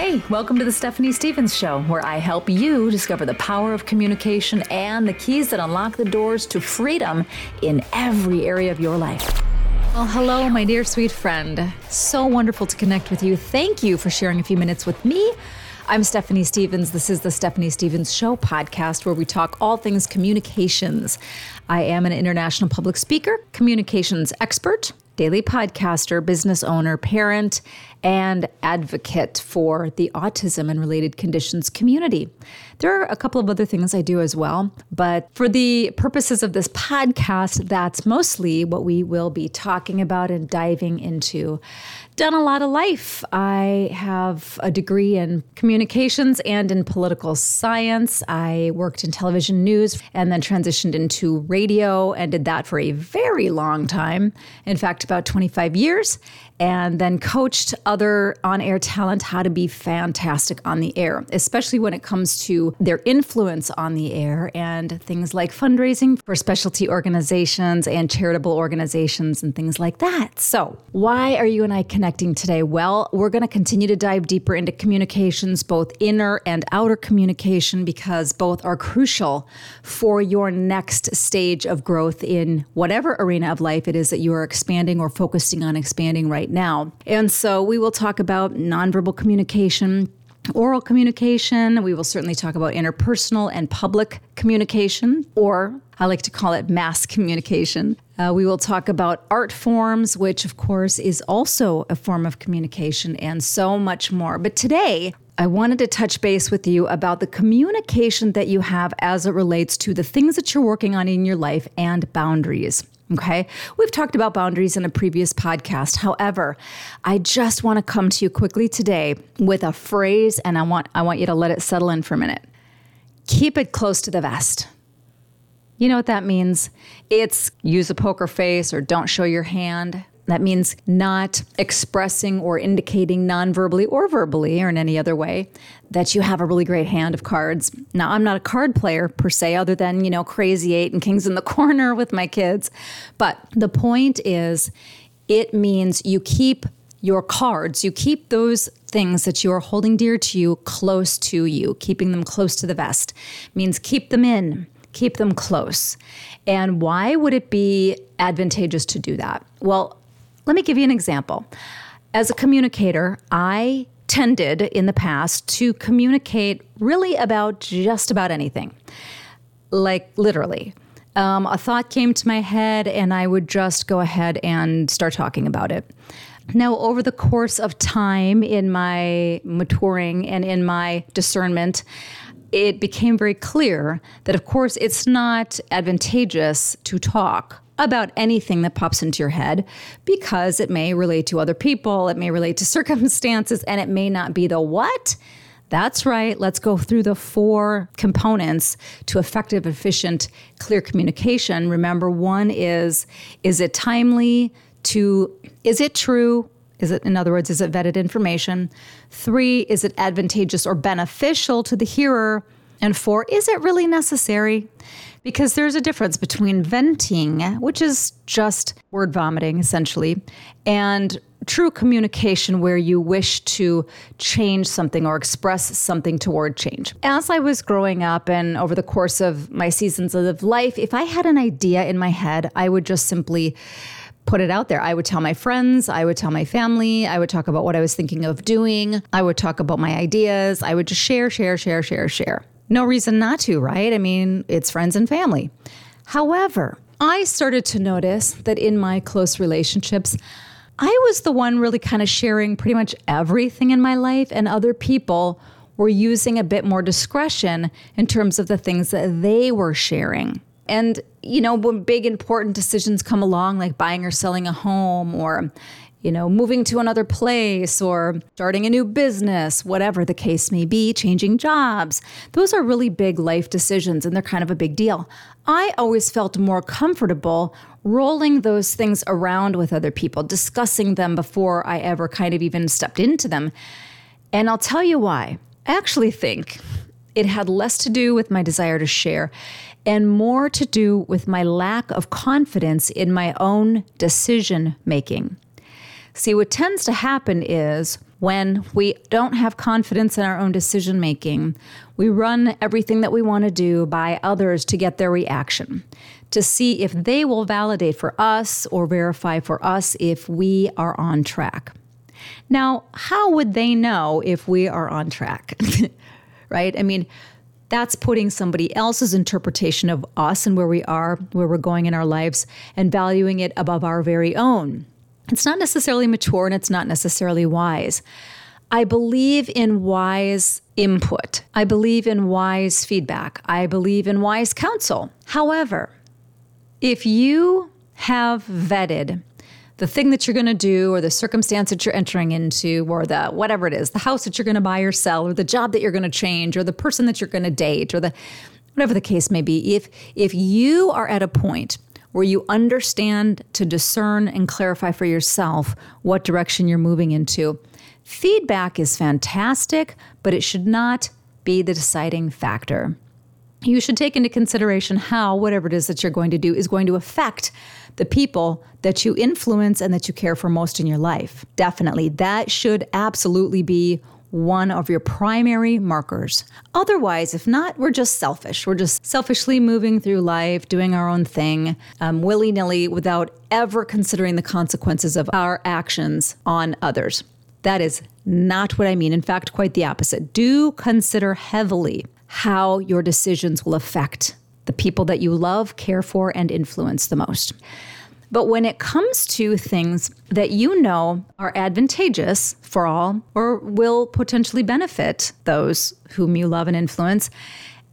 Hey, welcome to the Stephanie Stevens Show, where I help you discover the power of communication and the keys that unlock the doors to freedom in every area of your life. Well, hello, my dear sweet friend. So wonderful to connect with you. Thank you for sharing a few minutes with me. I'm Stephanie Stevens. This is the Stephanie Stevens Show podcast where we talk all things communications. I am an international public speaker, communications expert, daily podcaster, business owner, parent, and advocate for the autism and related conditions community. There are a couple of other things I do as well, but for the purposes of this podcast, that's mostly what we will be talking about and diving into. Done a lot of life. I have a degree in communications and in political science. I worked in television news and then transitioned into radio and did that for a very long time. In fact, about 25 years and then coached other on air talent how to be fantastic on the air, especially when it comes to their influence on the air and things like fundraising for specialty organizations and charitable organizations and things like that. So, why are you and I connecting today? Well, we're going to continue to dive deeper into communications, both inner and outer communication, because both are crucial for your next stage of growth in whatever arena of life it is that you are expanding or focusing on expanding right right now. And so we will talk about nonverbal communication, oral communication. We will certainly talk about interpersonal and public communication, or I like to call it mass communication. Uh, we will talk about art forms, which, of course, is also a form of communication, and so much more. But today, I wanted to touch base with you about the communication that you have as it relates to the things that you're working on in your life and boundaries. Okay. We've talked about boundaries in a previous podcast. However, I just want to come to you quickly today with a phrase and I want I want you to let it settle in for a minute. Keep it close to the vest. You know what that means? It's use a poker face or don't show your hand. That means not expressing or indicating non-verbally or verbally or in any other way that you have a really great hand of cards. Now, I'm not a card player per se, other than, you know, crazy eight and kings in the corner with my kids. But the point is, it means you keep your cards, you keep those things that you are holding dear to you close to you, keeping them close to the vest means keep them in, keep them close. And why would it be advantageous to do that? Well, let me give you an example. As a communicator, I tended in the past to communicate really about just about anything, like literally. Um, a thought came to my head, and I would just go ahead and start talking about it. Now, over the course of time in my maturing and in my discernment, it became very clear that, of course, it's not advantageous to talk about anything that pops into your head because it may relate to other people, it may relate to circumstances, and it may not be the what. That's right. Let's go through the four components to effective, efficient, clear communication. Remember, one is is it timely? Two, is it true? Is it, in other words, is it vetted information? Three, is it advantageous or beneficial to the hearer? And four, is it really necessary? because there's a difference between venting, which is just word vomiting essentially, and true communication where you wish to change something or express something toward change. As I was growing up and over the course of my seasons of life, if I had an idea in my head, I would just simply put it out there. I would tell my friends, I would tell my family, I would talk about what I was thinking of doing, I would talk about my ideas, I would just share, share, share, share, share. No reason not to, right? I mean, it's friends and family. However, I started to notice that in my close relationships, I was the one really kind of sharing pretty much everything in my life, and other people were using a bit more discretion in terms of the things that they were sharing. And, you know, when big important decisions come along, like buying or selling a home or, you know, moving to another place or starting a new business, whatever the case may be, changing jobs. Those are really big life decisions and they're kind of a big deal. I always felt more comfortable rolling those things around with other people, discussing them before I ever kind of even stepped into them. And I'll tell you why. I actually think it had less to do with my desire to share and more to do with my lack of confidence in my own decision making. See, what tends to happen is When we don't have confidence in our own decision making, we run everything that we want to do by others to get their reaction, to see if they will validate for us or verify for us if we are on track. Now, how would they know if we are on track? right? I mean, that's putting somebody else's interpretation of us and where we are, where we're going in our lives, and valuing it above our very own. It's not necessarily mature and it's not necessarily wise. I believe in wise input. I believe in wise feedback. I believe in wise counsel. However, if you have vetted the thing that you're going to do or the circumstance that you're entering into or the whatever it is, the house that you're going to buy or sell or the job that you're going to change or the person that you're going to date or the whatever the case may be, if if you are at a point where you understand to discern and clarify for yourself what direction you're moving into. Feedback is fantastic, but it should not be the deciding factor. You should take into consideration how whatever it is that you're going to do is going to affect the people that you influence and that you care for most in your life. Definitely. That should absolutely be one of your primary markers. Otherwise, if not, we're just selfish. We're just selfishly moving through life, doing our own thing, um, willy nilly, without ever considering the consequences of our actions on others. That is not what I mean. In fact, quite the opposite. Do consider heavily how your decisions will affect the people that you love, care for, and influence the most. But when it comes to things that you know are advantageous for all or will potentially benefit those whom you love and influence,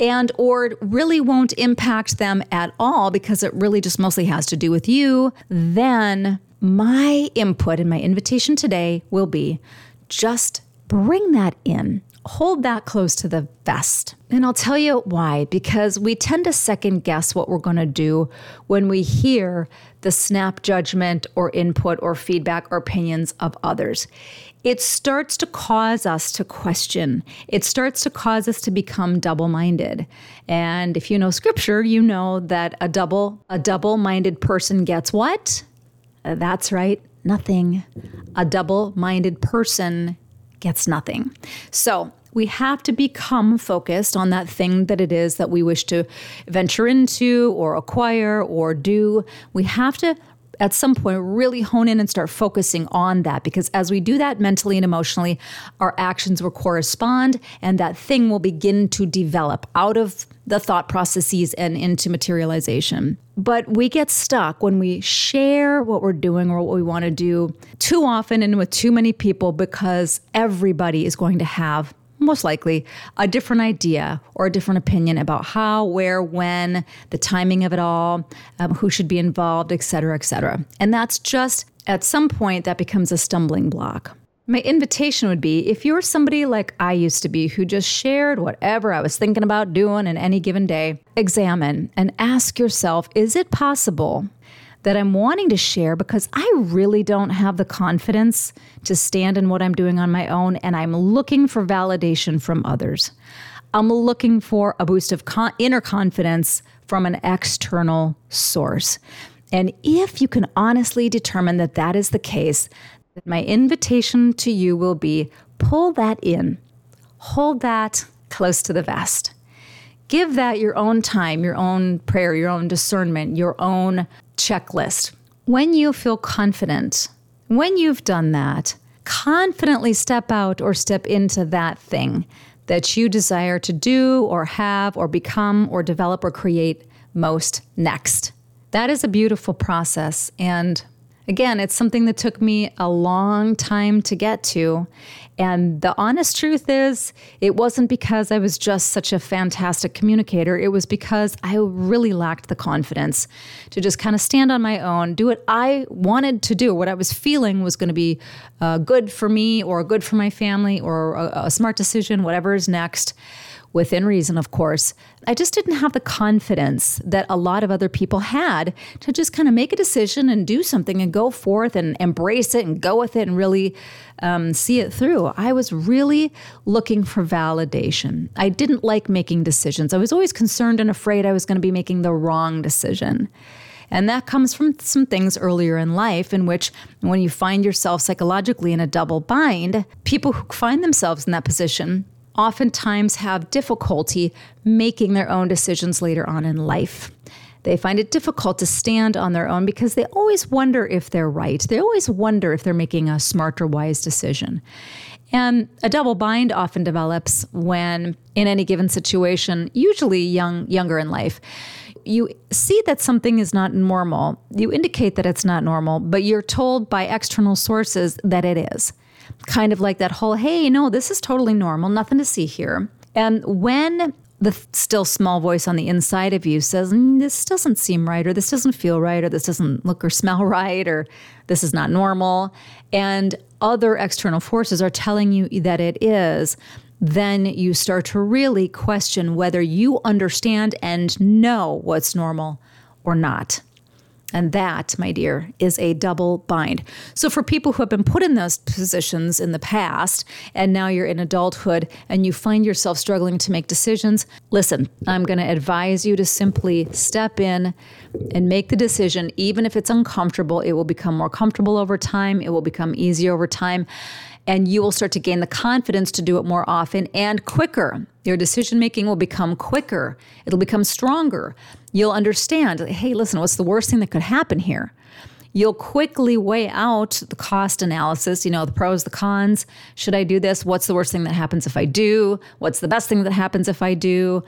and or really won't impact them at all because it really just mostly has to do with you, then my input and my invitation today will be just bring that in hold that close to the vest. And I'll tell you why, because we tend to second guess what we're going to do when we hear the snap judgment or input or feedback or opinions of others. It starts to cause us to question. It starts to cause us to become double-minded. And if you know scripture, you know that a double a double-minded person gets what? That's right, nothing. A double-minded person gets nothing. So we have to become focused on that thing that it is that we wish to venture into or acquire or do. We have to at some point really hone in and start focusing on that. Because as we do that mentally and emotionally our actions will correspond and that thing will begin to develop out of the thought processes and into materialization. But we get stuck when we share what we're doing or what we want to do too often and with too many people because everybody is going to have most likely a different idea or a different opinion about how, where, when, the timing of it all, um, who should be involved, et cetera, et cetera. And that's just at some point that becomes a stumbling block. My invitation would be if you're somebody like I used to be who just shared whatever I was thinking about doing in any given day, examine and ask yourself is it possible that I'm wanting to share because I really don't have the confidence to stand in what I'm doing on my own, and I'm looking for validation from others. I'm looking for a boost of con- inner confidence from an external source. And if you can honestly determine that that is the case, my invitation to you will be pull that in, hold that close to the vest. Give that your own time, your own prayer, your own discernment, your own checklist. When you feel confident, when you've done that, confidently step out or step into that thing that you desire to do or have or become or develop or create most next. That is a beautiful process. And Again, it's something that took me a long time to get to. And the honest truth is, it wasn't because I was just such a fantastic communicator. It was because I really lacked the confidence to just kind of stand on my own, do what I wanted to do, what I was feeling was going to be uh, good for me or good for my family or a, a smart decision, whatever is next within reason, of course. I just didn't have the confidence that a lot of other people had to just kind of make a decision and do something and go forth and embrace it and go with it and really um, see it through. I was really looking for validation. I didn't like making decisions. I was always concerned and afraid I was going to be making the wrong decision. And that comes from some things earlier in life, in which when you find yourself psychologically in a double bind, people who find themselves in that position oftentimes have difficulty making their own decisions later on in life. They find it difficult to stand on their own because they always wonder if they're right. They always wonder if they're making a smart or wise decision. And a double bind often develops when, in any given situation, usually young, younger in life, you see that something is not normal. You indicate that it's not normal, but you're told by external sources that it is. Kind of like that whole, hey, no, this is totally normal, nothing to see here. And when the still small voice on the inside of you says, mm, This doesn't seem right, or this doesn't feel right, or this doesn't look or smell right, or this is not normal. And other external forces are telling you that it is. Then you start to really question whether you understand and know what's normal or not. And that, my dear, is a double bind. So, for people who have been put in those positions in the past, and now you're in adulthood and you find yourself struggling to make decisions, listen, I'm going to advise you to simply step in and make the decision. Even if it's uncomfortable, it will become more comfortable over time, it will become easier over time and you will start to gain the confidence to do it more often and quicker. Your decision making will become quicker, it'll become stronger. You'll understand hey, listen, what's the worst thing that could happen here? You'll quickly weigh out the cost analysis, you know, the pros, the cons. Should I do this? What's the worst thing that happens if I do? What's the best thing that happens if I do?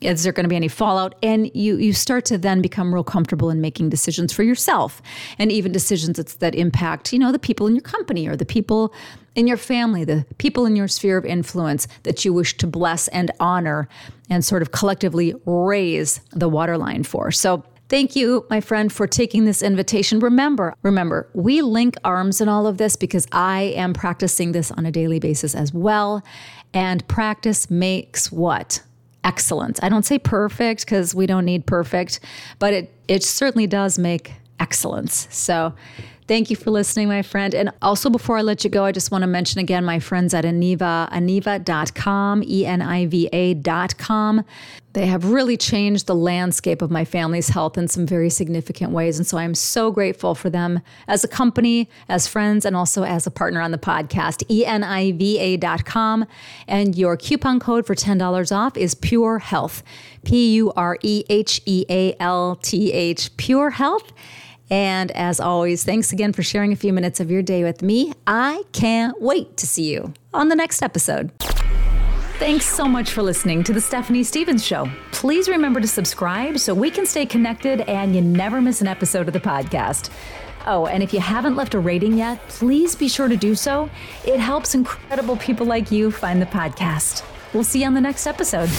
Is there going to be any fallout and you you start to then become real comfortable in making decisions for yourself and even decisions that impact you know the people in your company or the people in your family the people in your sphere of influence that you wish to bless and honor and sort of collectively raise the waterline for so Thank you, my friend, for taking this invitation. Remember, remember, we link arms in all of this because I am practicing this on a daily basis as well. And practice makes what? Excellence. I don't say perfect because we don't need perfect, but it it certainly does make excellence. So Thank you for listening, my friend. And also, before I let you go, I just want to mention again my friends at Eniva, eniva.com, E N I V A.com. They have really changed the landscape of my family's health in some very significant ways. And so I'm so grateful for them as a company, as friends, and also as a partner on the podcast, eniva.com. And your coupon code for $10 off is Pure Health, P U R E H E A L T H, Pure Health. And as always, thanks again for sharing a few minutes of your day with me. I can't wait to see you on the next episode. Thanks so much for listening to The Stephanie Stevens Show. Please remember to subscribe so we can stay connected and you never miss an episode of the podcast. Oh, and if you haven't left a rating yet, please be sure to do so. It helps incredible people like you find the podcast. We'll see you on the next episode.